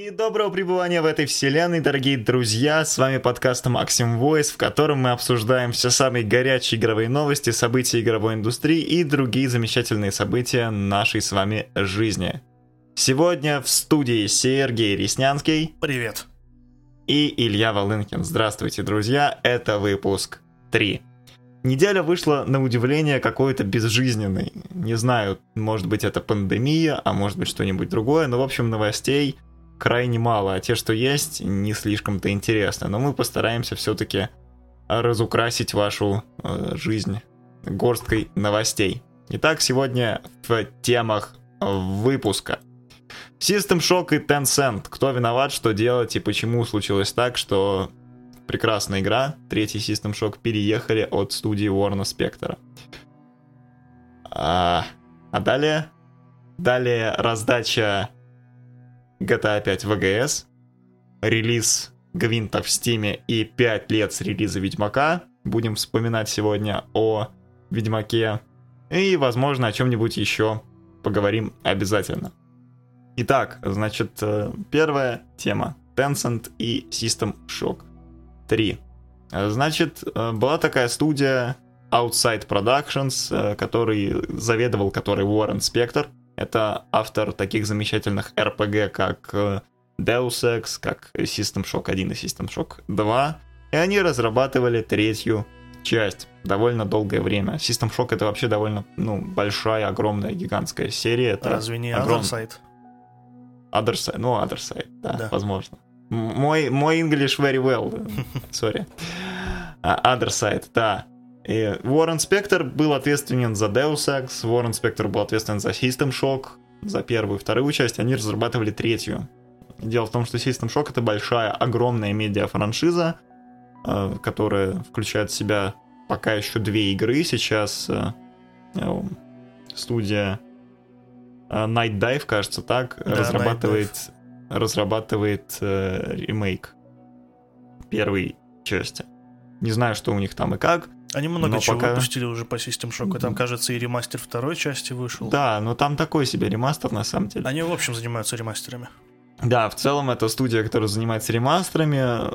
И доброго пребывания в этой вселенной, дорогие друзья! С вами подкаст Максим Voice, в котором мы обсуждаем все самые горячие игровые новости, события игровой индустрии и другие замечательные события нашей с вами жизни. Сегодня в студии Сергей Реснянский. Привет. И Илья Волынкин. Здравствуйте, друзья! Это выпуск 3. Неделя вышла на удивление какой-то безжизненной. Не знаю, может быть это пандемия, а может быть что-нибудь другое, но в общем новостей крайне мало, а те, что есть, не слишком-то интересны. Но мы постараемся все-таки разукрасить вашу э, жизнь горсткой новостей. Итак, сегодня в темах выпуска. System Shock и Tencent. Кто виноват, что делать и почему случилось так, что прекрасная игра, третий System Shock, переехали от студии Warner Spector. А, а далее, далее раздача GTA 5 VGS, релиз Гвинта в Стиме и 5 лет с релиза Ведьмака. Будем вспоминать сегодня о Ведьмаке. И, возможно, о чем-нибудь еще поговорим обязательно. Итак, значит, э, первая тема. Tencent и System Shock. 3. Значит, э, была такая студия Outside Productions, э, который заведовал, который Уоррен Спектор. Это автор таких замечательных RPG, как э, Deus Ex, как System Shock 1 и System Shock 2. И они разрабатывали третью часть довольно долгое время. System Shock это вообще довольно ну, большая, огромная, гигантская серия. Это Разве не огром... Other Side? Other Side, ну, Other Side, да, да. возможно. Мой, мой English very well. Sorry. А, Other Side, да. И Уоррен Спектр был ответственен за Deus Ex, Уоррен Спектр был ответственен за System Shock, за первую и вторую часть, они разрабатывали третью. Дело в том, что System Shock это большая, огромная медиа-франшиза, э, которая включает в себя пока еще две игры. Сейчас э, э, студия Night Dive, кажется, так, да, разрабатывает разрабатывает э, ремейк первой части. Не знаю, что у них там и как. Они много чего пока... выпустили уже по System Shock. Там, кажется, и ремастер второй части вышел. Да, но там такой себе ремастер на самом деле. Они, в общем, занимаются ремастерами. Да, в целом это студия, которая занимается ремастерами.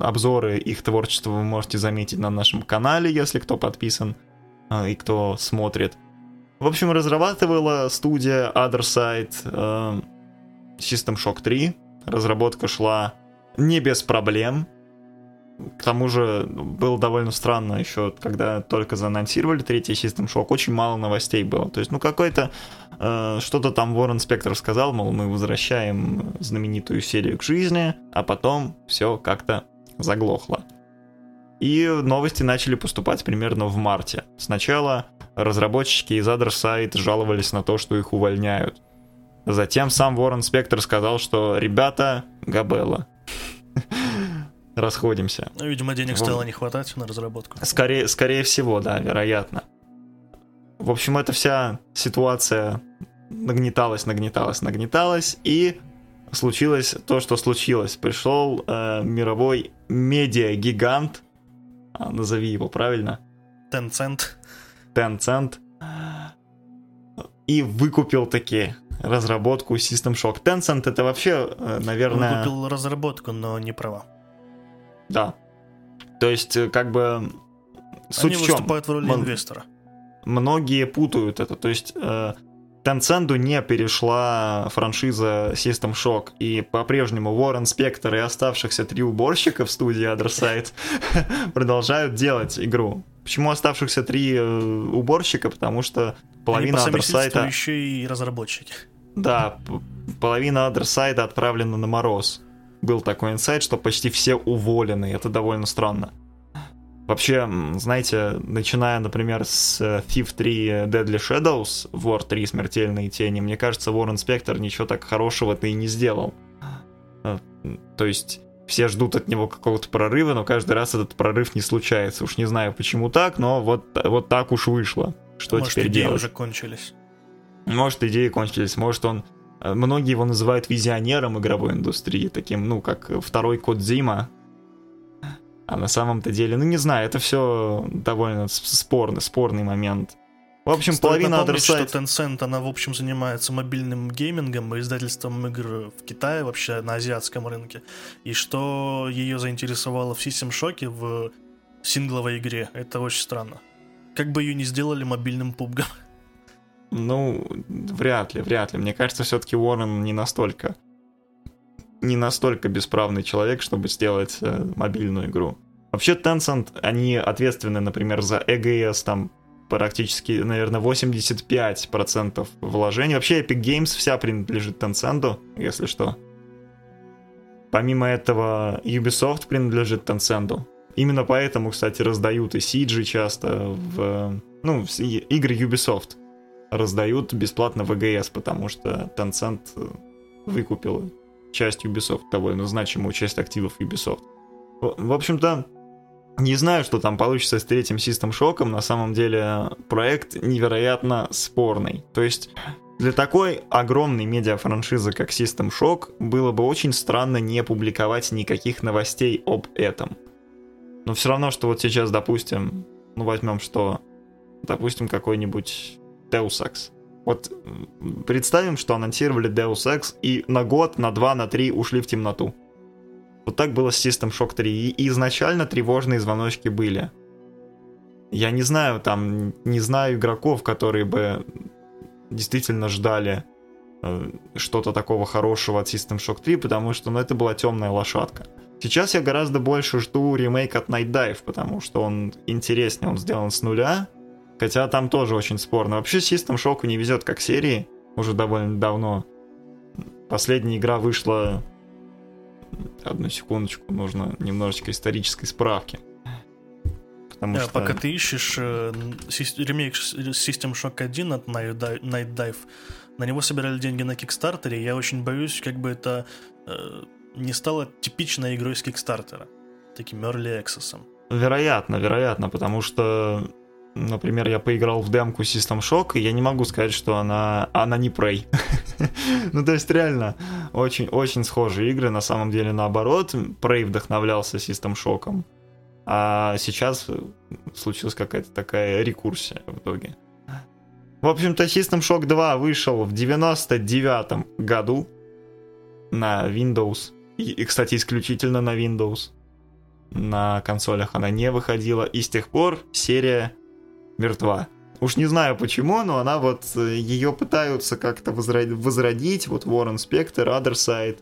Обзоры их творчества вы можете заметить на нашем канале, если кто подписан э, и кто смотрит. В общем, разрабатывала студия Other Side э, System Shock 3. Разработка шла не без проблем. К тому же было довольно странно еще, когда только заанонсировали третий System Shock, очень мало новостей было. То есть, ну, какой-то э, что-то там Ворон Спектр сказал, мол, мы возвращаем знаменитую серию к жизни, а потом все как-то заглохло. И новости начали поступать примерно в марте. Сначала разработчики из Other жаловались на то, что их увольняют. Затем сам Ворон Спектр сказал, что ребята, Габелла, расходимся. Ну, видимо, денег вот. стало не хватать на разработку. Скорее, скорее всего, да, вероятно. В общем, эта вся ситуация нагнеталась, нагнеталась, нагнеталась, и случилось то, что случилось. Пришел э, мировой медиа-гигант, а, назови его правильно. Tencent. Tencent. И выкупил такие разработку System Shock. Tencent это вообще, э, наверное... Он купил разработку, но не права. Да. То есть, э, как бы... Суть Они в чем? выступают в роли М- инвестора. Многие путают это. То есть, э, Tencent не перешла франшиза System Shock, и по-прежнему Уоррен Спектор и оставшихся три уборщика в студии Other Side продолжают делать игру. Почему оставшихся три уборщика? Потому что половина Они по Other Side... еще и разработчики. Да, половина адресайда отправлена на мороз. Был такой инсайт, что почти все уволены. Это довольно странно. Вообще, знаете, начиная, например, с э, Thief 3 Deadly Shadows, War 3 Смертельные тени, мне кажется, War Inspector ничего так хорошего-то и не сделал. Э, то есть, все ждут от него какого-то прорыва, но каждый раз этот прорыв не случается. Уж не знаю, почему так, но вот, вот так уж вышло. Что Может, теперь идеи делать? уже кончились. Может, идеи кончились, может, он... Э, многие его называют визионером игровой индустрии, таким, ну, как второй код Зима. А на самом-то деле, ну, не знаю, это все довольно спорный, спорный момент. В общем, Стоит половина напомнить, Other что Tencent, она, в общем, занимается мобильным геймингом и издательством игр в Китае, вообще на азиатском рынке. И что ее заинтересовало в System Shock в сингловой игре. Это очень странно. Как бы ее не сделали мобильным пубгом. Ну, вряд ли, вряд ли. Мне кажется, все-таки Уоррен не настолько не настолько бесправный человек, чтобы сделать э, мобильную игру. Вообще Tencent, они ответственны, например, за EGS, там практически, наверное, 85% вложений. Вообще Epic Games вся принадлежит Tencent, если что. Помимо этого, Ubisoft принадлежит Tencent. Именно поэтому, кстати, раздают и Сиджи часто в... Ну, игры Ubisoft раздают бесплатно в EGS, потому что Tencent выкупил часть Ubisoft, довольно значимую часть активов Ubisoft. В общем-то, не знаю, что там получится с третьим System Shock. На самом деле проект невероятно спорный. То есть для такой огромной медиа-франшизы, как System Shock, было бы очень странно не публиковать никаких новостей об этом. Но все равно, что вот сейчас, допустим, ну возьмем что, допустим, какой-нибудь Deus Ex. Вот представим, что анонсировали Deus Ex и на год, на два, на три ушли в темноту. Вот так было с System Shock 3. И изначально тревожные звоночки были. Я не знаю, там, не знаю игроков, которые бы действительно ждали э, что-то такого хорошего от System Shock 3, потому что, ну, это была темная лошадка. Сейчас я гораздо больше жду ремейк от Night Dive, потому что он интереснее, он сделан с нуля, хотя там тоже очень спорно. Вообще System Shock не везет как серии, уже довольно давно. Последняя игра вышла Одну секундочку, нужно немножечко исторической справки. Потому да, что... Пока ты ищешь э, ремейк System Shock 1 от Night Dive, на него собирали деньги на Кикстартере, я очень боюсь, как бы это э, не стало типичной игрой с Кикстартера, таким Early Access. Вероятно, вероятно, потому что Например, я поиграл в демку System Shock, и я не могу сказать, что она, она не Prey. ну, то есть, реально, очень-очень схожие игры. На самом деле, наоборот, Prey вдохновлялся System Shock. А сейчас случилась какая-то такая рекурсия в итоге. В общем-то, System Shock 2 вышел в 99 году на Windows. И, и, кстати, исключительно на Windows. На консолях она не выходила. И с тех пор серия мертва. Уж не знаю почему, но она вот, э, ее пытаются как-то возродить, вот Spector, Other Side.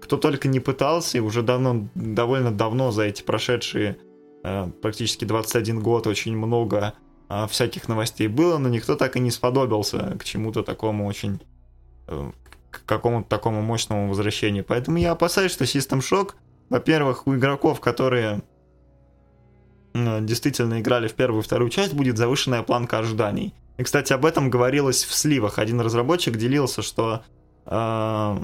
Кто только не пытался, и уже давно, довольно давно за эти прошедшие э, практически 21 год очень много э, всяких новостей было, но никто так и не сподобился к чему-то такому очень к какому-то такому мощному возвращению. Поэтому я опасаюсь, что System Shock, во-первых, у игроков, которые действительно играли в первую и вторую часть, будет завышенная планка ожиданий. И, кстати, об этом говорилось в сливах. Один разработчик делился, что э,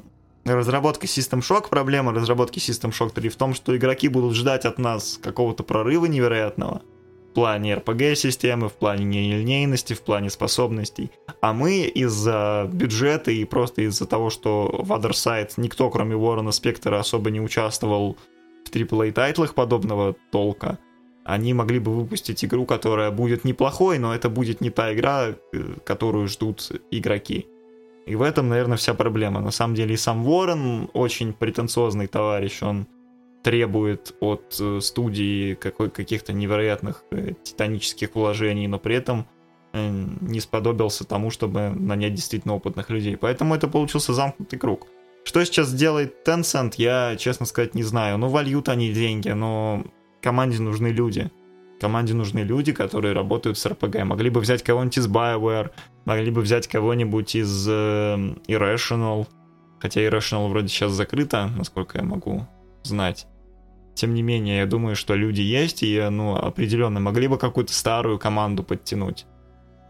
разработка System Shock, проблема разработки System Shock 3 в том, что игроки будут ждать от нас какого-то прорыва невероятного в плане RPG-системы, в плане нелинейности, в плане способностей. А мы из-за бюджета и просто из-за того, что в Other Side никто, кроме Уоррена Спектора, особо не участвовал в AAA-тайтлах подобного толка, они могли бы выпустить игру, которая будет неплохой, но это будет не та игра, э, которую ждут игроки. И в этом, наверное, вся проблема. На самом деле и сам Уоррен очень претенциозный товарищ, он требует от э, студии какой- каких-то невероятных э, титанических вложений, но при этом не сподобился тому, чтобы нанять действительно опытных людей. Поэтому это получился замкнутый круг. Что сейчас делает Tencent, я, честно сказать, не знаю. Ну, вольют они деньги, но команде нужны люди. Команде нужны люди, которые работают с RPG. Могли бы взять кого-нибудь из BioWare, могли бы взять кого-нибудь из э, Irrational. Хотя Irrational вроде сейчас закрыта, насколько я могу знать. Тем не менее, я думаю, что люди есть, и, ну, определенно могли бы какую-то старую команду подтянуть,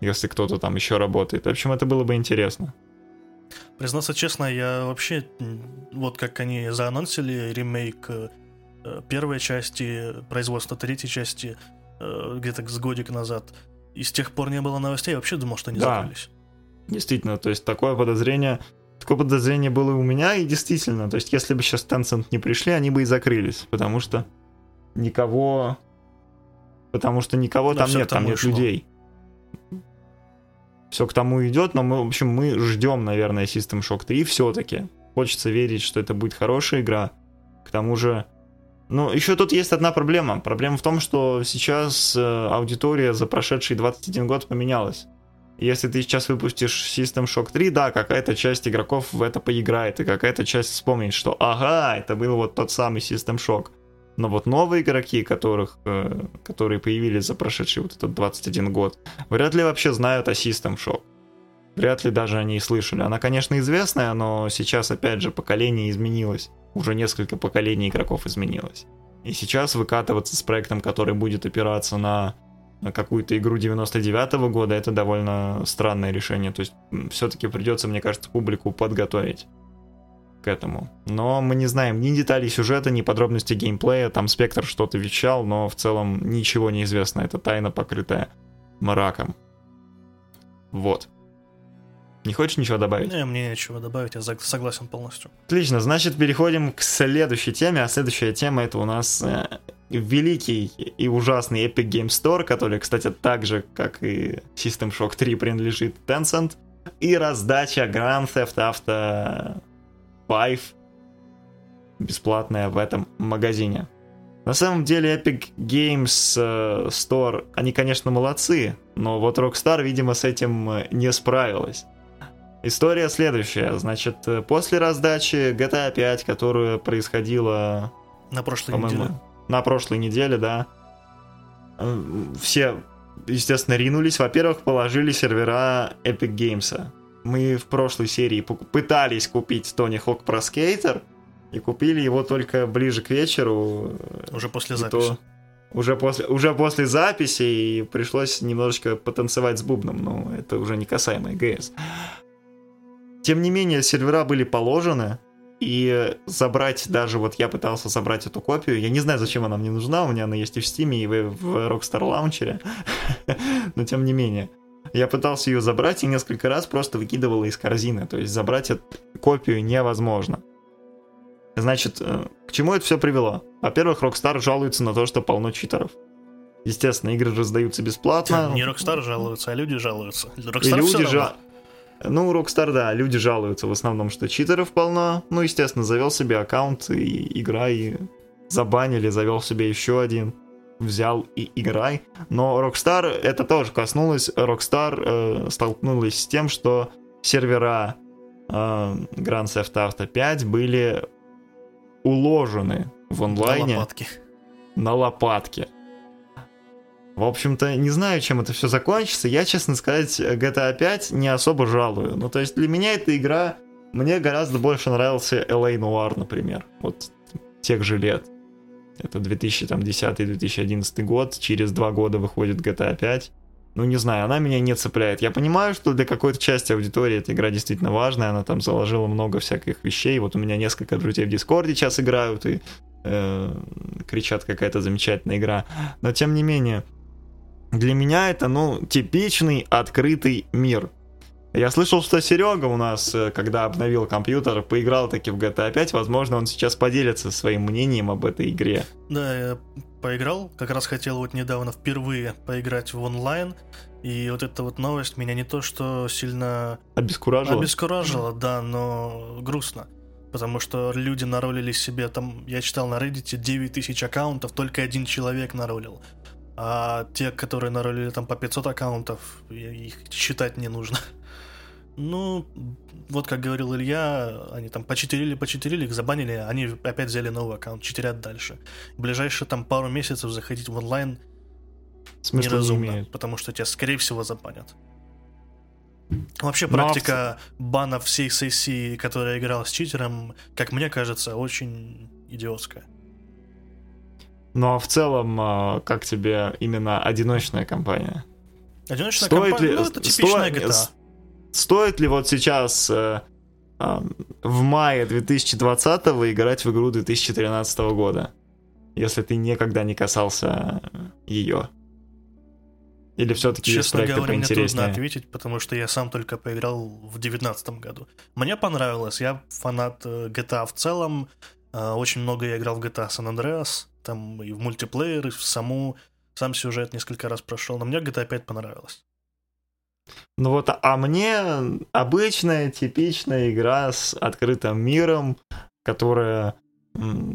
если кто-то там еще работает. В общем, это было бы интересно. Признаться честно, я вообще, вот как они заанонсили ремейк Э, первой части, производства третьей части э, где-то с годик назад. И с тех пор не было новостей, я вообще думал, что они да. закрылись. Действительно, то есть такое подозрение, такое подозрение было у меня, и действительно, то есть если бы сейчас Tencent не пришли, они бы и закрылись, потому что никого, потому что никого Но там нет, там нет ушло. людей. все к тому идет, но мы, в общем, мы ждем, наверное, System Shock 3 все-таки. Хочется верить, что это будет хорошая игра. К тому же, ну, еще тут есть одна проблема. Проблема в том, что сейчас э, аудитория за прошедший 21 год поменялась. Если ты сейчас выпустишь System Shock 3, да, какая-то часть игроков в это поиграет, и какая-то часть вспомнит, что ага, это был вот тот самый System Shock. Но вот новые игроки, которых, э, которые появились за прошедший вот этот 21 год, вряд ли вообще знают о System Shock. Вряд ли даже они и слышали. Она, конечно, известная, но сейчас, опять же, поколение изменилось. Уже несколько поколений игроков изменилось. И сейчас выкатываться с проектом, который будет опираться на какую-то игру 99 -го года, это довольно странное решение. То есть все-таки придется, мне кажется, публику подготовить к этому. Но мы не знаем ни деталей сюжета, ни подробностей геймплея. Там Спектр что-то вещал, но в целом ничего не известно. Это тайна, покрытая мраком. Вот. Не хочешь ничего добавить? Не, мне нечего добавить, я согласен полностью. Отлично, значит, переходим к следующей теме, а следующая тема это у нас э, великий и ужасный Epic Game Store, который, кстати, так же, как и System Shock 3, принадлежит Tencent, и раздача Grand Theft Auto 5 бесплатная в этом магазине. На самом деле Epic Games э, Store, они, конечно, молодцы, но вот Rockstar, видимо, с этим э, не справилась. История следующая. Значит, после раздачи GTA 5, которая происходила... На прошлой неделе. На прошлой неделе, да. Все, естественно, ринулись. Во-первых, положили сервера Epic Games. Мы в прошлой серии пытались купить Tony Hawk Pro Skater, и купили его только ближе к вечеру. Уже после записи. То, уже после, уже после записи, и пришлось немножечко потанцевать с бубном, но это уже не касаемо ГС. Тем не менее, сервера были положены, и забрать даже, вот я пытался забрать эту копию, я не знаю, зачем она мне нужна, у меня она есть и в Steam, и в Rockstar Launcher, но тем не менее. Я пытался ее забрать и несколько раз просто выкидывала из корзины, то есть забрать эту копию невозможно. Значит, э, к чему это все привело? Во-первых, Rockstar жалуется на то, что полно читеров. Естественно, игры раздаются бесплатно. Не Rockstar жалуются, а люди жалуются. Rockstar и люди жа... Ну, Rockstar, да, люди жалуются в основном, что читеров полно. Ну, естественно, завел себе аккаунт и играй, забанили, завел себе еще один, взял и играй. Но Rockstar, это тоже коснулось, Rockstar э, столкнулась с тем, что сервера э, Grand Theft Auto 5 были уложены в онлайне. На лопатки. На лопатки. В общем-то, не знаю, чем это все закончится. Я, честно сказать, GTA 5 не особо жалую. Ну, то есть для меня эта игра... Мне гораздо больше нравился LA Noir, например. Вот тех же лет. Это 2010-2011 год. Через два года выходит GTA 5. Ну, не знаю, она меня не цепляет. Я понимаю, что для какой-то части аудитории эта игра действительно важная. Она там заложила много всяких вещей. Вот у меня несколько друзей в Дискорде сейчас играют и э, кричат, какая-то замечательная игра. Но, тем не менее, для меня это, ну, типичный открытый мир. Я слышал, что Серега у нас, э, когда обновил компьютер, поиграл таки в GTA 5. Возможно, он сейчас поделится своим мнением об этой игре. Да, я поиграл. Как раз хотел вот недавно впервые поиграть в онлайн. И вот эта вот новость меня не то что сильно... Обескуражила? Обескуражила, да, но грустно. Потому что люди наролили себе там, я читал на Reddit, 9 тысяч аккаунтов, только один человек наролил. А те, которые наролили там по 500 аккаунтов, их считать не нужно. Ну, вот как говорил Илья, они там почитерили, почитерили, их забанили, они опять взяли новый аккаунт, читерят дальше. В ближайшие там пару месяцев заходить в онлайн Смысла неразумно, не потому что тебя, скорее всего, забанят. Вообще, практика Но... бана всей сессии, которая играла с читером, как мне кажется, очень идиотская. Ну а в целом, а, как тебе именно одиночная компания? Одиночная стоит компания, ли, ну это типичная сто, GTA. Стоит ли вот сейчас э, э, в мае 2020 играть в игру 2013 года, если ты никогда не касался ее? Или все-таки есть проекты говоря, мне трудно ответить, потому что я сам только поиграл в 2019 году. Мне понравилось, я фанат э, GTA в целом, э, очень много я играл в GTA San Andreas, там и в мультиплеер, и в саму, сам сюжет несколько раз прошел, но мне GTA 5 понравилось. Ну вот, а мне обычная, типичная игра с открытым миром, которая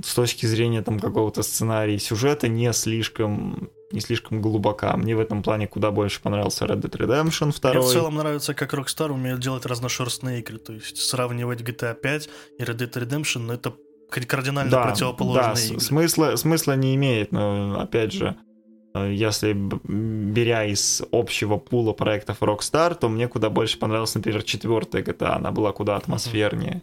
с точки зрения там какого-то сценария сюжета не слишком не слишком глубока. Мне в этом плане куда больше понравился Red Dead Redemption 2. Мне в целом нравится, как Rockstar умеет делать разношерстные игры, то есть сравнивать GTA 5 и Red Dead Redemption, это кардинально да, противоположные да, игры. Смысла, смысла не имеет, но опять же, э, если беря из общего пула проектов Rockstar, то мне куда больше понравилась, например, четвертая GTA, она была куда атмосфернее.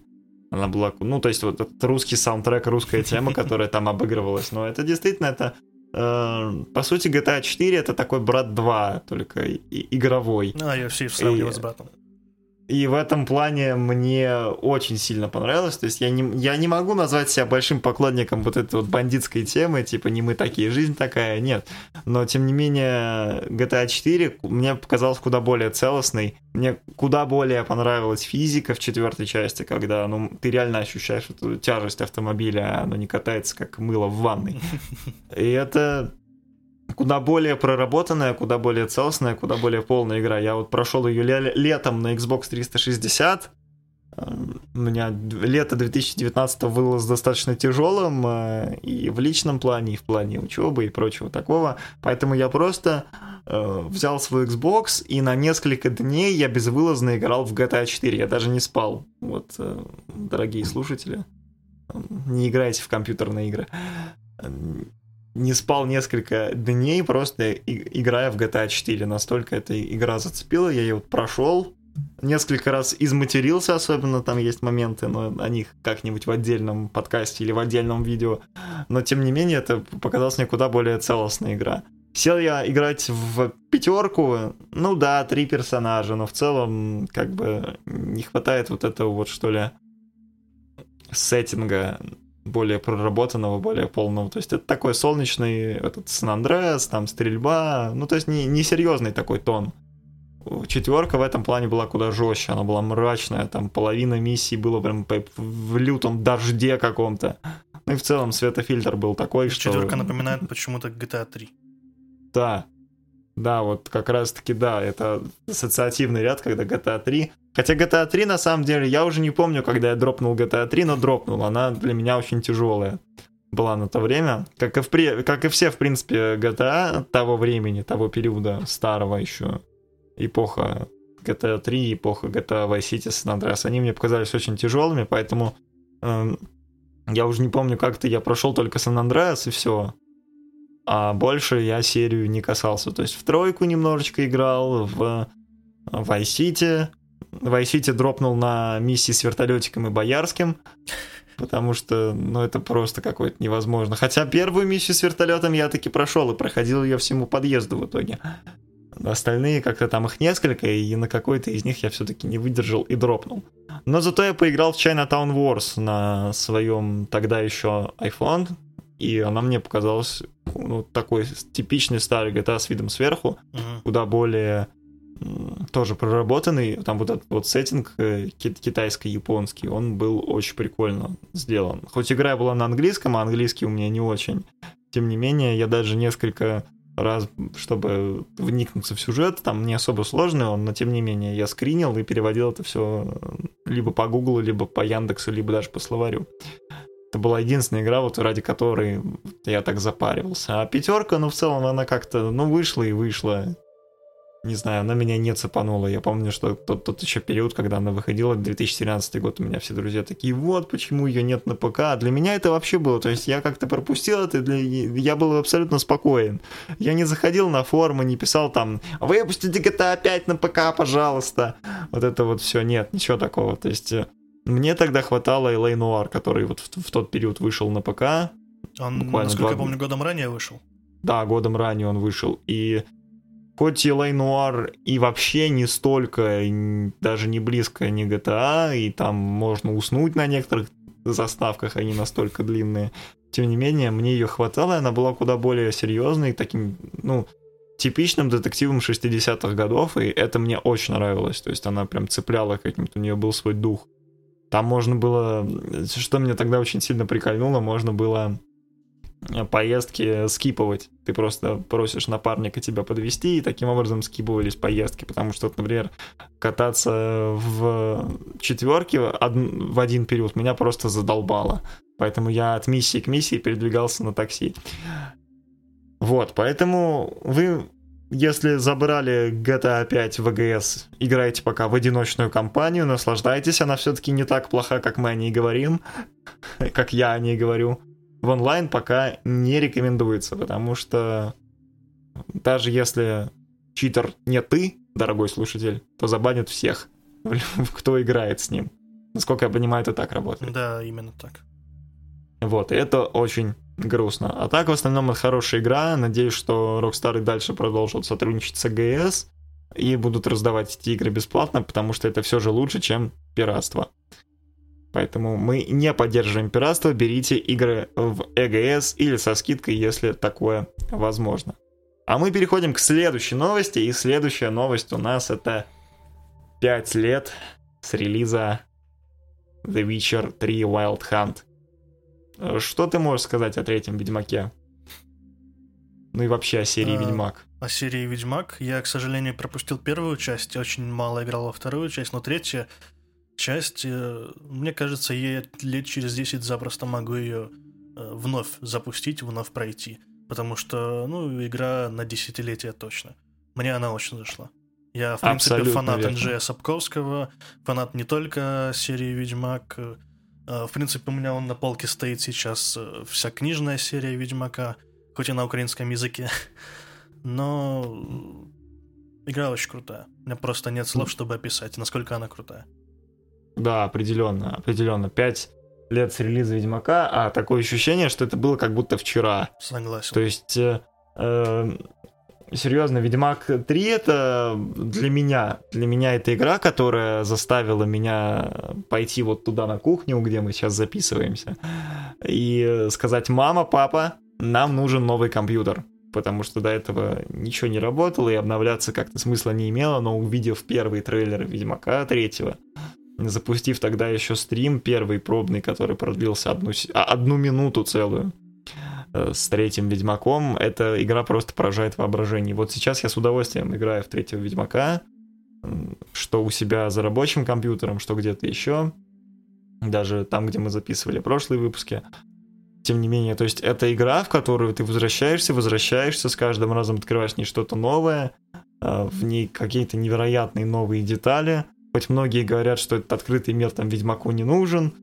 Она была, ну, то есть вот этот русский саундтрек, русская тема, которая там обыгрывалась, но это действительно, это, э, по сути, GTA 4 это такой брат 2, только и, игровой. Ну, а я все сравниваю с братом. И в этом плане мне очень сильно понравилось. То есть я не, я не могу назвать себя большим поклонником вот этой вот бандитской темы, типа не мы такие, жизнь такая, нет. Но тем не менее GTA 4 мне показалось куда более целостной. Мне куда более понравилась физика в четвертой части, когда ну, ты реально ощущаешь эту тяжесть автомобиля, а оно не катается как мыло в ванной. И это куда более проработанная, куда более целостная, куда более полная игра. Я вот прошел ее летом на Xbox 360. У меня лето 2019 выдалось достаточно тяжелым э, и в личном плане, и в плане учебы и прочего такого. Поэтому я просто э, взял свой Xbox и на несколько дней я безвылазно играл в GTA 4. Я даже не спал. Вот, э, дорогие слушатели, не играйте в компьютерные игры не спал несколько дней, просто играя в GTA 4. Настолько эта игра зацепила, я ее вот прошел, несколько раз изматерился, особенно там есть моменты, но о них как-нибудь в отдельном подкасте или в отдельном видео. Но тем не менее, это показалось мне куда более целостная игра. Сел я играть в пятерку, ну да, три персонажа, но в целом как бы не хватает вот этого вот что ли сеттинга более проработанного, более полного. То есть это такой солнечный этот Сан-Андреас, там стрельба, ну то есть не, не серьезный такой тон. Четверка в этом плане была куда жестче, она была мрачная, там половина миссий было прям в лютом дожде каком-то. Ну и в целом светофильтр был такой, что... Четверка напоминает почему-то GTA 3. Да, да, вот как раз-таки, да, это ассоциативный ряд, когда GTA 3. Хотя GTA 3, на самом деле, я уже не помню, когда я дропнул GTA 3, но дропнул. Она для меня очень тяжелая была на то время. Как и, в, как и все, в принципе, GTA того времени, того периода старого еще. Эпоха GTA 3, эпоха GTA Vice City San Andreas. Они мне показались очень тяжелыми, поэтому э, я уже не помню, как-то я прошел только San Andreas и все а больше я серию не касался. То есть в тройку немножечко играл, в Vice City. Vice City дропнул на миссии с вертолетиком и боярским, потому что, ну, это просто какое-то невозможно. Хотя первую миссию с вертолетом я таки прошел и проходил ее всему подъезду в итоге. Остальные как-то там их несколько, и на какой-то из них я все-таки не выдержал и дропнул. Но зато я поиграл в Chinatown Wars на своем тогда еще iPhone, и она мне показалась ну, такой типичный старый GTA с видом сверху, uh-huh. куда более тоже проработанный, там вот этот вот сеттинг э, китайско-японский, он был очень прикольно сделан. Хоть игра была на английском, а английский у меня не очень. Тем не менее, я даже несколько раз, чтобы вникнуться в сюжет, там не особо сложный он, но тем не менее я скринил и переводил это все либо по Гуглу, либо по Яндексу, либо даже по словарю. Это была единственная игра, вот ради которой я так запаривался. А пятерка, ну, в целом, она как-то, ну, вышла и вышла. Не знаю, она меня не цепанула. Я помню, что тот, тот еще период, когда она выходила, 2013 год, у меня все друзья такие, вот почему ее нет на ПК. А для меня это вообще было, то есть я как-то пропустил это, для... я был абсолютно спокоен. Я не заходил на форумы, не писал там, выпустите GTA 5 на ПК, пожалуйста. Вот это вот все, нет, ничего такого. То есть э, мне тогда хватало Элей Нуар, который вот в, в тот период вышел на ПК. Он, насколько два... я помню, годом ранее вышел. Да, годом ранее он вышел. И хоть Элей Нуар и вообще не столько, даже не близко не GTA, и там можно уснуть на некоторых заставках, они настолько длинные. Тем не менее, мне ее хватало, и она была куда более серьезной, таким, ну, типичным детективом 60-х годов, и это мне очень нравилось. То есть она прям цепляла каким-то, у нее был свой дух. Там можно было, что меня тогда очень сильно прикольнуло, можно было поездки скипывать. Ты просто просишь напарника тебя подвести, и таким образом скипывались поездки. Потому что, например, кататься в четверке в один период меня просто задолбало. Поэтому я от миссии к миссии передвигался на такси. Вот, поэтому вы, если забрали GTA 5 в VGS, играете пока в одиночную кампанию, наслаждайтесь, она все-таки не так плоха, как мы о ней говорим, как я о ней говорю в онлайн пока не рекомендуется, потому что даже если читер не ты, дорогой слушатель, то забанят всех, кто играет с ним. Насколько я понимаю, это так работает. Да, именно так. Вот, и это очень грустно. А так, в основном, это хорошая игра. Надеюсь, что Rockstar и дальше продолжат сотрудничать с AGS и будут раздавать эти игры бесплатно, потому что это все же лучше, чем пиратство. Поэтому мы не поддерживаем пиратство, берите игры в EGS или со скидкой, если такое возможно. А мы переходим к следующей новости, и следующая новость у нас это 5 лет с релиза The Witcher 3 Wild Hunt. Что ты можешь сказать о третьем Ведьмаке? Ну и вообще о серии а, Ведьмак. О серии Ведьмак. Я, к сожалению, пропустил первую часть, очень мало играл во вторую часть, но третья часть, э, мне кажется, я лет через 10 запросто могу ее э, вновь запустить, вновь пройти. Потому что, ну, игра на десятилетие точно. Мне она очень зашла. Я, в принципе, Абсолютно фанат верно. Анджея Сапковского, фанат не только серии Ведьмак. Э, в принципе, у меня он на полке стоит сейчас вся книжная серия Ведьмака, хоть и на украинском языке. Но игра очень крутая. У меня просто нет слов, чтобы описать, насколько она крутая. Да, определенно, определенно. Пять лет с релиза Ведьмака, а такое ощущение, что это было как будто вчера. Согласен. То есть, э, э, серьезно, Ведьмак 3 это для меня, для меня это игра, которая заставила меня пойти вот туда на кухню, где мы сейчас записываемся, и сказать, мама, папа, нам нужен новый компьютер. Потому что до этого ничего не работало и обновляться как-то смысла не имело, но увидев первый трейлер Ведьмака третьего, запустив тогда еще стрим, первый пробный, который продлился одну, а, одну минуту целую с третьим Ведьмаком, эта игра просто поражает воображение. Вот сейчас я с удовольствием играю в третьего Ведьмака, что у себя за рабочим компьютером, что где-то еще, даже там, где мы записывали прошлые выпуски. Тем не менее, то есть это игра, в которую ты возвращаешься, возвращаешься, с каждым разом открываешь в ней что-то новое, э, в ней какие-то невероятные новые детали, Хоть многие говорят, что этот открытый мир там Ведьмаку не нужен, э,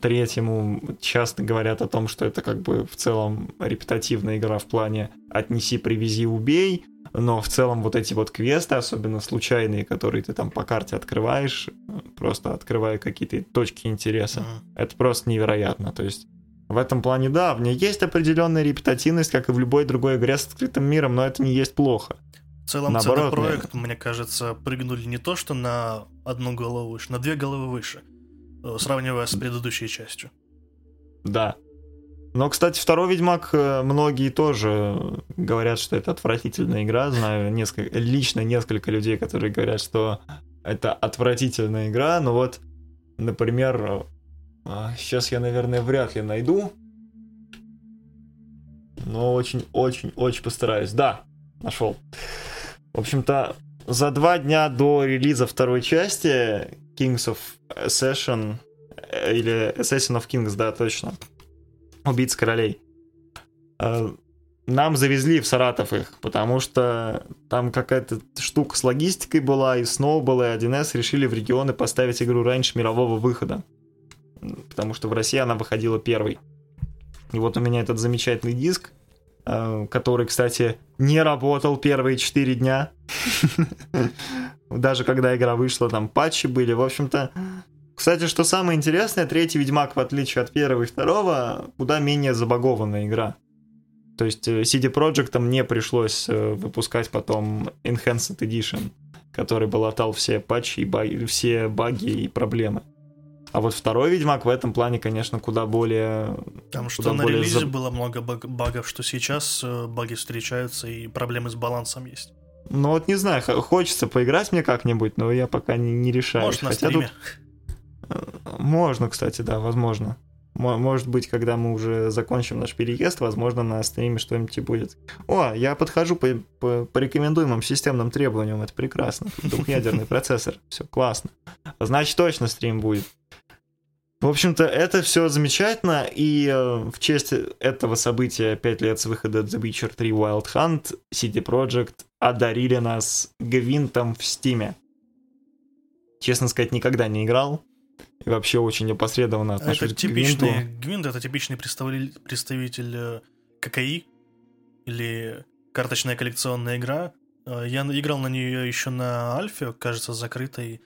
третьему часто говорят о том, что это как бы в целом репетативная игра в плане «отнеси, привези, убей», но в целом вот эти вот квесты, особенно случайные, которые ты там по карте открываешь, просто открывая какие-то точки интереса, mm-hmm. это просто невероятно. То есть в этом плане, да, в ней есть определенная репетативность, как и в любой другой игре с открытым миром, но это не есть плохо. В целом Наоборот, проект, мне кажется, прыгнули не то, что на одну голову выше, на две головы выше, сравнивая с предыдущей частью. Да. Но, кстати, второй Ведьмак э, многие тоже говорят, что это отвратительная игра. Знаю несколько, лично несколько людей, которые говорят, что это отвратительная игра. Но вот, например, сейчас э, я, наверное, вряд ли найду. Но очень-очень-очень постараюсь. Да, нашел. В общем-то, за два дня до релиза второй части Kings of Assassin, э, или Assassin of Kings, да, точно, Убийц королей, э, нам завезли в Саратов их, потому что там какая-то штука с логистикой была, и Snowball и 1С решили в регионы поставить игру раньше мирового выхода. Потому что в России она выходила первой. И вот у меня этот замечательный диск, Э, который, кстати, не работал первые 4 дня. Даже когда игра вышла, там патчи были. В общем-то, кстати, что самое интересное, третий Ведьмак, в отличие от первого и второго, куда менее забагованная игра. То есть э, CD Projekt не пришлось э, выпускать потом Enhanced Edition, который бы латал все патчи и баги, все баги и проблемы. А вот второй Ведьмак в этом плане, конечно, куда более... Там что на более релизе за... было много багов, что сейчас э, баги встречаются и проблемы с балансом есть. Ну вот не знаю, хочется поиграть мне как-нибудь, но я пока не, не решаюсь. Может, на Хотя стриме. Тут... Можно, кстати, да, возможно. Может быть, когда мы уже закончим наш переезд, возможно, на стриме что-нибудь будет. О, я подхожу по, по, по рекомендуемым системным требованиям, это прекрасно. Двухъядерный процессор, все классно. Значит, точно стрим будет. В общем-то, это все замечательно, и э, в честь этого события 5 лет с выхода The Witcher 3 Wild Hunt CD Projekt одарили нас гвинтом в Стиме. Честно сказать, никогда не играл, и вообще очень опосредованно отношусь это типичный, к Гвинту. Гвинт — это типичный представитель, представитель э, ККИ, или карточная коллекционная игра. Э, я играл на нее еще на Альфе, кажется, закрытой,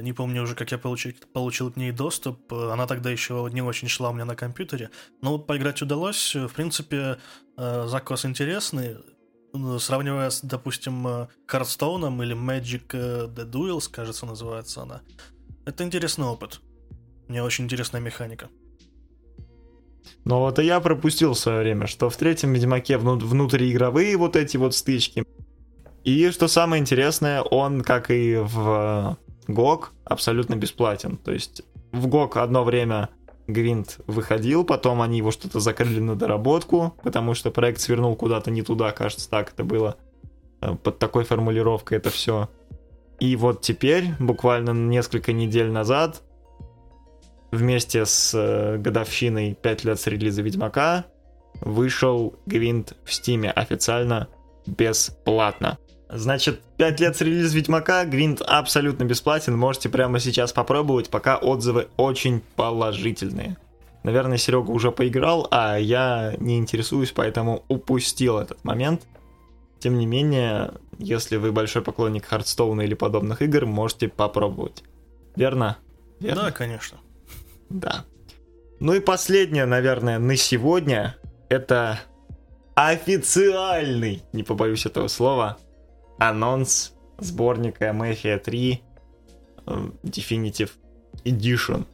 не помню уже, как я получил, получил к ней доступ. Э, она тогда еще не очень шла у меня на компьютере. Но вот поиграть удалось. В принципе, э, закос интересный. Сравнивая с, допустим, Хардстоуном или Magic The Duels, кажется, называется она. Это интересный опыт. Мне очень интересная механика. Но вот и я пропустил в свое время, что в третьем Ведьмаке внутриигровые вот эти вот стычки. И что самое интересное, он, как и в GOG абсолютно бесплатен. То есть в GOG одно время Гвинт выходил, потом они его что-то закрыли на доработку, потому что проект свернул куда-то не туда, кажется, так это было. Э, под такой формулировкой это все. И вот теперь, буквально несколько недель назад, вместе с э, годовщиной 5 лет с релиза Ведьмака, вышел Гвинт в Стиме официально бесплатно. Значит, 5 лет с релиза Ведьмака, Гвинт абсолютно бесплатен, можете прямо сейчас попробовать, пока отзывы очень положительные. Наверное, Серега уже поиграл, а я не интересуюсь, поэтому упустил этот момент. Тем не менее, если вы большой поклонник Хардстоуна или подобных игр, можете попробовать. Верно? Верно? Да, конечно. Да. Ну и последнее, наверное, на сегодня, это официальный, не побоюсь этого слова, анонс сборника Mafia 3 э, Definitive Edition.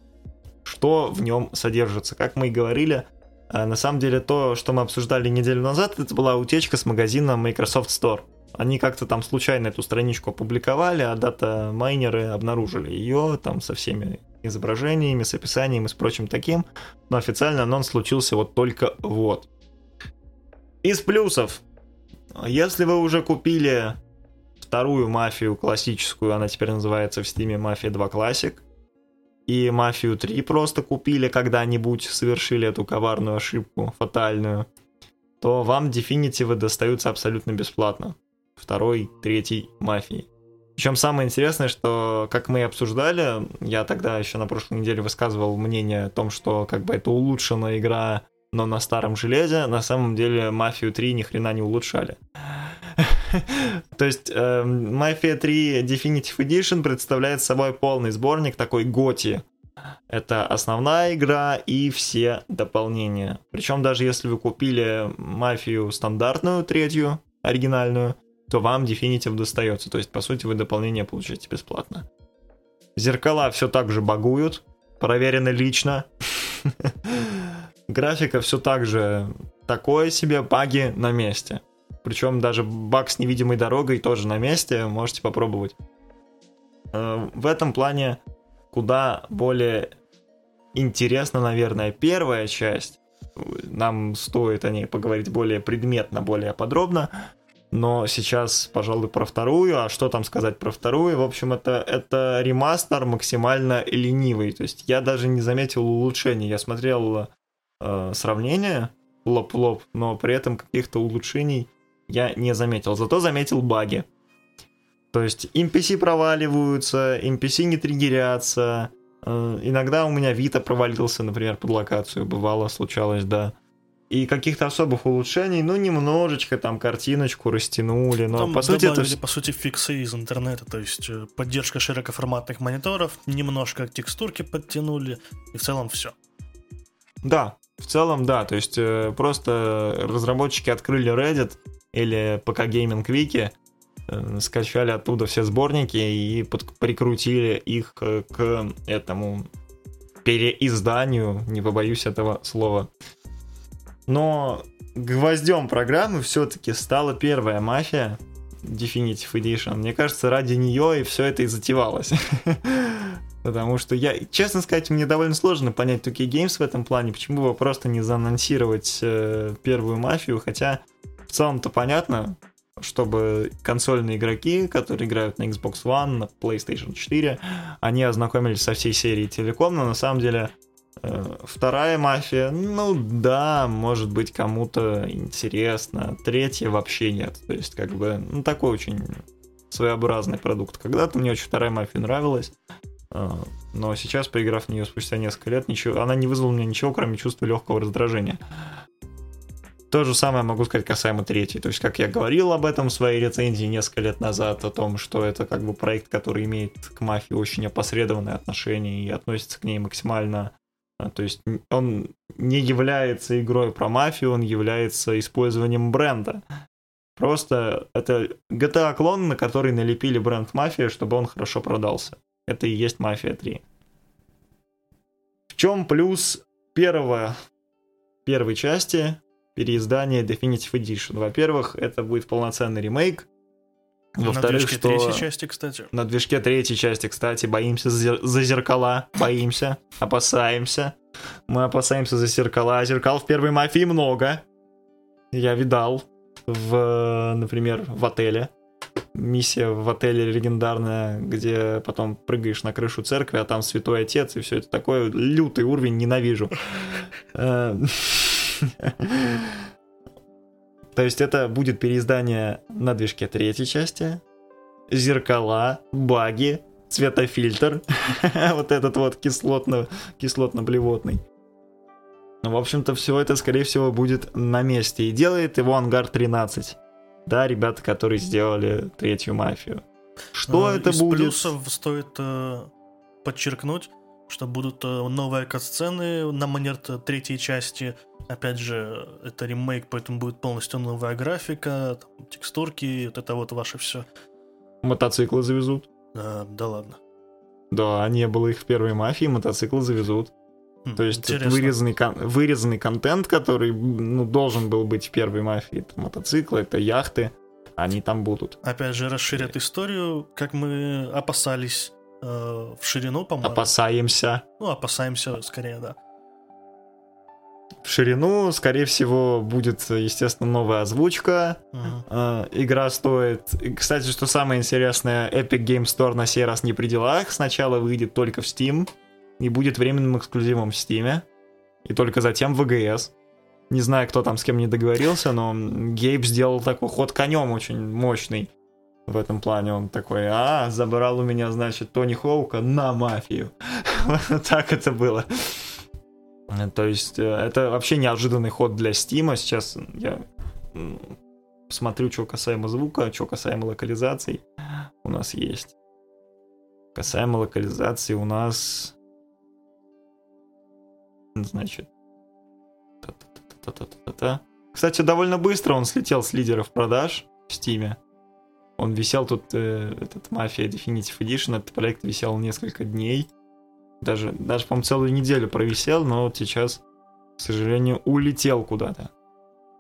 Что в нем содержится? Как мы и говорили, э, на самом деле то, что мы обсуждали неделю назад, это была утечка с магазина Microsoft Store. Они как-то там случайно эту страничку опубликовали, а дата-майнеры обнаружили ее там со всеми изображениями, с описанием и с прочим таким. Но официально анонс случился вот только вот. Из плюсов. Если вы уже купили вторую мафию классическую, она теперь называется в стиме Мафия 2 Classic. И Мафию 3 просто купили когда-нибудь, совершили эту коварную ошибку, фатальную, то вам дефинитивы достаются абсолютно бесплатно. Второй, третий Мафии. Причем самое интересное, что, как мы и обсуждали, я тогда еще на прошлой неделе высказывал мнение о том, что как бы это улучшенная игра, но на старом железе, на самом деле Мафию 3 ни хрена не улучшали. То есть Mafia 3 Definitive Edition представляет собой полный сборник такой готи. Это основная игра и все дополнения. Причем даже если вы купили мафию стандартную, третью, оригинальную, то вам Definitive достается. То есть, по сути, вы дополнение получаете бесплатно. Зеркала все так же багуют, проверены лично. Графика все так же такое себе, баги на месте. Причем даже баг с невидимой дорогой тоже на месте, можете попробовать. Э, в этом плане куда более интересна, наверное, первая часть. Нам стоит о ней поговорить более предметно, более подробно. Но сейчас, пожалуй, про вторую. А что там сказать про вторую? В общем, это, это ремастер максимально ленивый. То есть я даже не заметил улучшений. Я смотрел э, сравнение лоб-лоб, но при этом каких-то улучшений я не заметил, зато заметил баги. То есть NPC проваливаются, NPC не триггерятся. Э, иногда у меня Вита провалился, например, под локацию. Бывало, случалось, да. И каких-то особых улучшений, ну, немножечко там картиночку растянули, но там по сути это... по сути, фиксы из интернета, то есть э, поддержка широкоформатных мониторов, немножко текстурки подтянули, и в целом все. Да, в целом, да, то есть э, просто разработчики открыли Reddit, или ПК Gaming Wiki, э, скачали оттуда все сборники и под, прикрутили их к этому переизданию, не побоюсь этого слова. Но гвоздем программы все-таки стала первая мафия Definitive Edition. Мне кажется, ради нее и все это и затевалось. Потому что я, честно сказать, мне довольно сложно понять 2K Games в этом плане, почему бы просто не заанонсировать э, первую мафию, хотя в целом-то понятно, чтобы консольные игроки, которые играют на Xbox One, на PlayStation 4, они ознакомились со всей серией Телеком, но на самом деле э, вторая мафия, ну да, может быть кому-то интересно, третья вообще нет, то есть как бы, ну такой очень своеобразный продукт. Когда-то мне очень вторая мафия нравилась, но сейчас, поиграв в нее спустя несколько лет, ничего, она не вызвала у меня ничего, кроме чувства легкого раздражения. То же самое могу сказать касаемо третьей. То есть, как я говорил об этом в своей рецензии несколько лет назад, о том, что это как бы проект, который имеет к мафии очень опосредованное отношение и относится к ней максимально... А, то есть, он не является игрой про мафию, он является использованием бренда. Просто это GTA-клон, на который налепили бренд мафия, чтобы он хорошо продался. Это и есть Мафия 3. В чем плюс первого, первой части переиздания Definitive Edition? Во-первых, это будет полноценный ремейк. Во-вторых, на движке что... третьей части, кстати. На движке третьей части, кстати, боимся за зеркала, боимся, опасаемся. Мы опасаемся за зеркала. Зеркал в первой мафии много. Я видал в, например, в отеле миссия в отеле легендарная, где потом прыгаешь на крышу церкви, а там святой отец, и все это такое лютый уровень, ненавижу. Э, то есть это будет переиздание на движке третьей части, зеркала, баги, цветофильтр, вот этот вот кислотно, кислотно-блевотный. Ну, в общем-то, все это, скорее всего, будет на месте. И делает его Ангар 13 да, ребята, которые сделали третью мафию. Что а, это из будет? плюсов стоит э, подчеркнуть, что будут э, новые катсцены на манер третьей части. Опять же, это ремейк, поэтому будет полностью новая графика, там, текстурки, вот это вот ваше все. Мотоциклы завезут. А, да ладно. Да, не было их в первой мафии, мотоциклы завезут. То есть вырезанный, кон- вырезанный контент, который ну, должен был быть в первой мафии. Это мотоциклы, это яхты. Они там будут. Опять же, расширят историю, как мы опасались э, в ширину, по-моему. Опасаемся. Ну, опасаемся скорее, да. В ширину, скорее всего, будет, естественно, новая озвучка. Uh-huh. игра стоит... Кстати, что самое интересное, Epic Game Store на сей раз не при делах. Сначала выйдет только в Steam и будет временным эксклюзивом в Steam, и только затем в VGS. Не знаю, кто там с кем не договорился, но Гейб сделал такой ход конем очень мощный в этом плане. Он такой, а, забрал у меня, значит, Тони Хоука на мафию. так это было. То есть, э, это вообще неожиданный ход для Стима. Сейчас я смотрю, что касаемо звука, что касаемо локализаций у нас есть. Касаемо локализации у нас Значит. Та-та-та-та-та-та-та. Кстати, довольно быстро он слетел с лидеров продаж в Стиме. Он висел тут, э, этот Mafia Definitive Edition, этот проект висел несколько дней. Даже, даже по-моему, целую неделю провисел, но вот сейчас, к сожалению, улетел куда-то.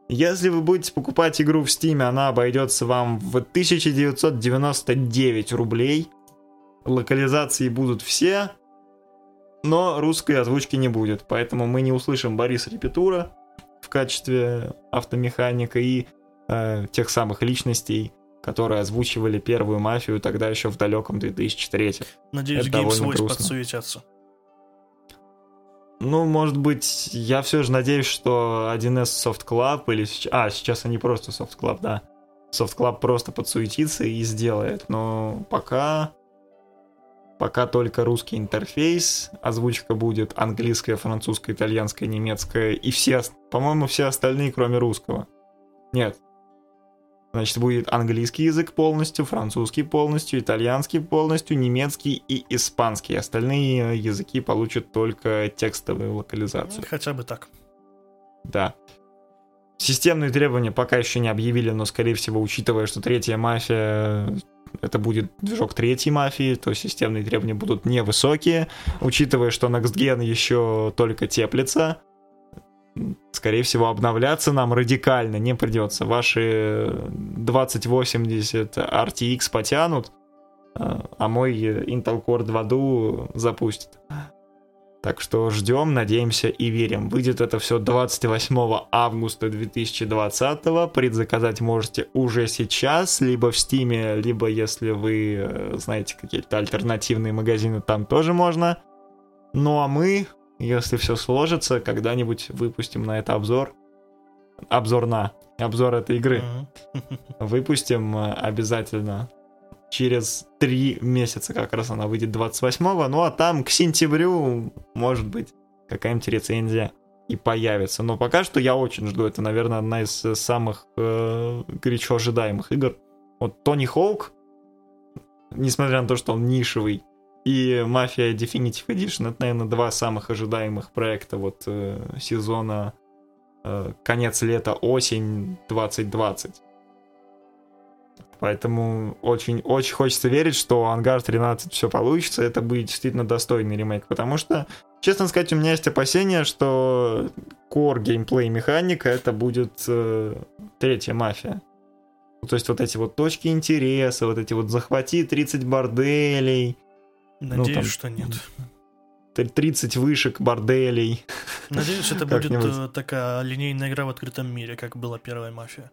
Если вы будете покупать игру в Steam, она обойдется вам в 1999 рублей. Локализации будут все, но русской озвучки не будет, поэтому мы не услышим Бориса Репетура в качестве автомеханика и э, тех самых личностей, которые озвучивали первую мафию тогда еще в далеком 2003. Надеюсь, Это Games Voice подсуетятся. Ну, может быть, я все же надеюсь, что 1С Soft Club или... А, сейчас они просто Soft Club, да. Soft Club просто подсуетится и сделает, но пока Пока только русский интерфейс, озвучка будет английская, французская, итальянская, немецкая и все, по-моему, все остальные, кроме русского. Нет. Значит, будет английский язык полностью, французский полностью, итальянский полностью, немецкий и испанский. Остальные языки получат только текстовую локализацию. Ну, хотя бы так. Да. Системные требования пока еще не объявили, но, скорее всего, учитывая, что третья мафия это будет движок третьей мафии, то системные требования будут невысокие, учитывая, что Next Gen еще только теплится, скорее всего, обновляться нам радикально не придется. Ваши 2080 RTX потянут, а мой Intel Core 2 Duo запустит. Так что ждем, надеемся и верим. Выйдет это все 28 августа 2020. Предзаказать можете уже сейчас, либо в Steam, либо если вы э, знаете какие-то альтернативные магазины, там тоже можно. Ну а мы, если все сложится, когда-нибудь выпустим на это обзор. Обзор на. Обзор этой игры. Выпустим э, обязательно через три месяца как раз она выйдет 28-го, ну а там к сентябрю, может быть, какая-нибудь рецензия и появится. Но пока что я очень жду, это, наверное, одна из самых э, горячо ожидаемых игр. Вот Тони Хоук, несмотря на то, что он нишевый, и Мафия Definitive Edition, это, наверное, два самых ожидаемых проекта вот э, сезона э, конец лета, осень 2020. Поэтому очень-очень хочется верить, что Ангар 13 все получится, это будет действительно достойный ремейк, потому что, честно сказать, у меня есть опасения, что core геймплей механика это будет э, третья мафия. То есть вот эти вот точки интереса, вот эти вот захвати 30 борделей. Ну, Надеюсь, ну, там, что нет. 30 вышек борделей. Надеюсь, это будет э, такая линейная игра в открытом мире, как была первая мафия.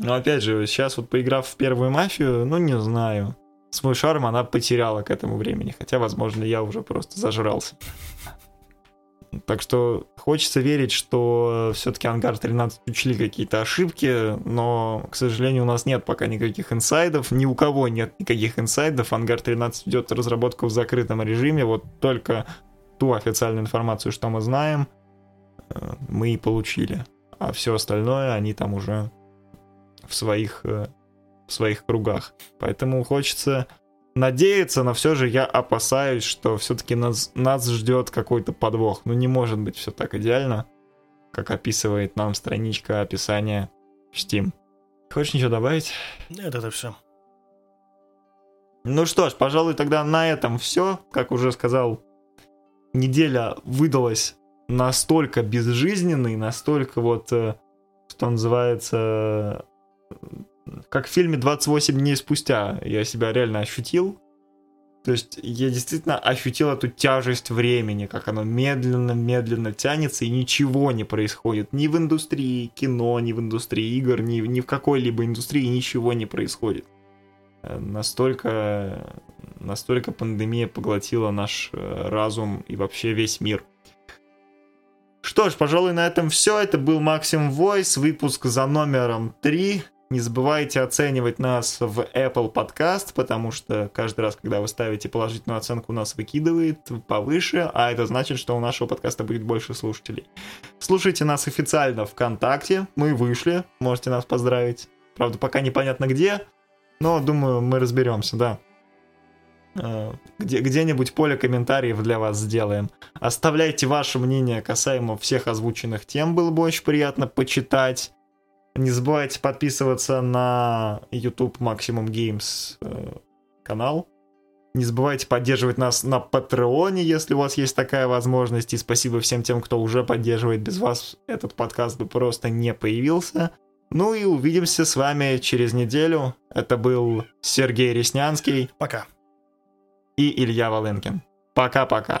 Но опять же, сейчас вот поиграв в первую мафию, ну не знаю. Свой шарм она потеряла к этому времени. Хотя, возможно, я уже просто зажрался. Так что хочется верить, что все-таки Ангар 13 учли какие-то ошибки, но, к сожалению, у нас нет пока никаких инсайдов, ни у кого нет никаких инсайдов. Ангар 13 ведет разработку в закрытом режиме, вот только ту официальную информацию, что мы знаем, э, мы и получили. А все остальное они там уже в своих, э, в своих кругах. Поэтому хочется надеяться, но все же я опасаюсь, что все-таки нас, нас ждет какой-то подвох. Ну не может быть все так идеально, как описывает нам страничка описания в Steam. Хочешь ничего добавить? Нет, это все. Ну что ж, пожалуй, тогда на этом все. Как уже сказал, неделя выдалась настолько безжизненной, настолько вот, э, что называется, как в фильме «28 дней спустя» я себя реально ощутил. То есть я действительно ощутил эту тяжесть времени, как оно медленно-медленно тянется, и ничего не происходит. Ни в индустрии кино, ни в индустрии игр, ни, ни в какой-либо индустрии ничего не происходит. Э, настолько, настолько пандемия поглотила наш э, разум и вообще весь мир. Что ж, пожалуй, на этом все. Это был Максим Войс, выпуск за номером 3. Не забывайте оценивать нас в Apple Podcast, потому что каждый раз, когда вы ставите положительную оценку, нас выкидывает повыше, а это значит, что у нашего подкаста будет больше слушателей. Слушайте нас официально ВКонтакте, мы вышли, можете нас поздравить. Правда, пока непонятно где, но думаю, мы разберемся, да. Э, где, где-нибудь поле комментариев для вас сделаем. Оставляйте ваше мнение касаемо всех озвученных тем, было бы очень приятно почитать. Не забывайте подписываться на YouTube Maximum Games э, канал. Не забывайте поддерживать нас на Патреоне, если у вас есть такая возможность. И спасибо всем тем, кто уже поддерживает. Без вас этот подкаст бы просто не появился. Ну и увидимся с вами через неделю. Это был Сергей Реснянский. Пока. И Илья Валенкин. Пока-пока.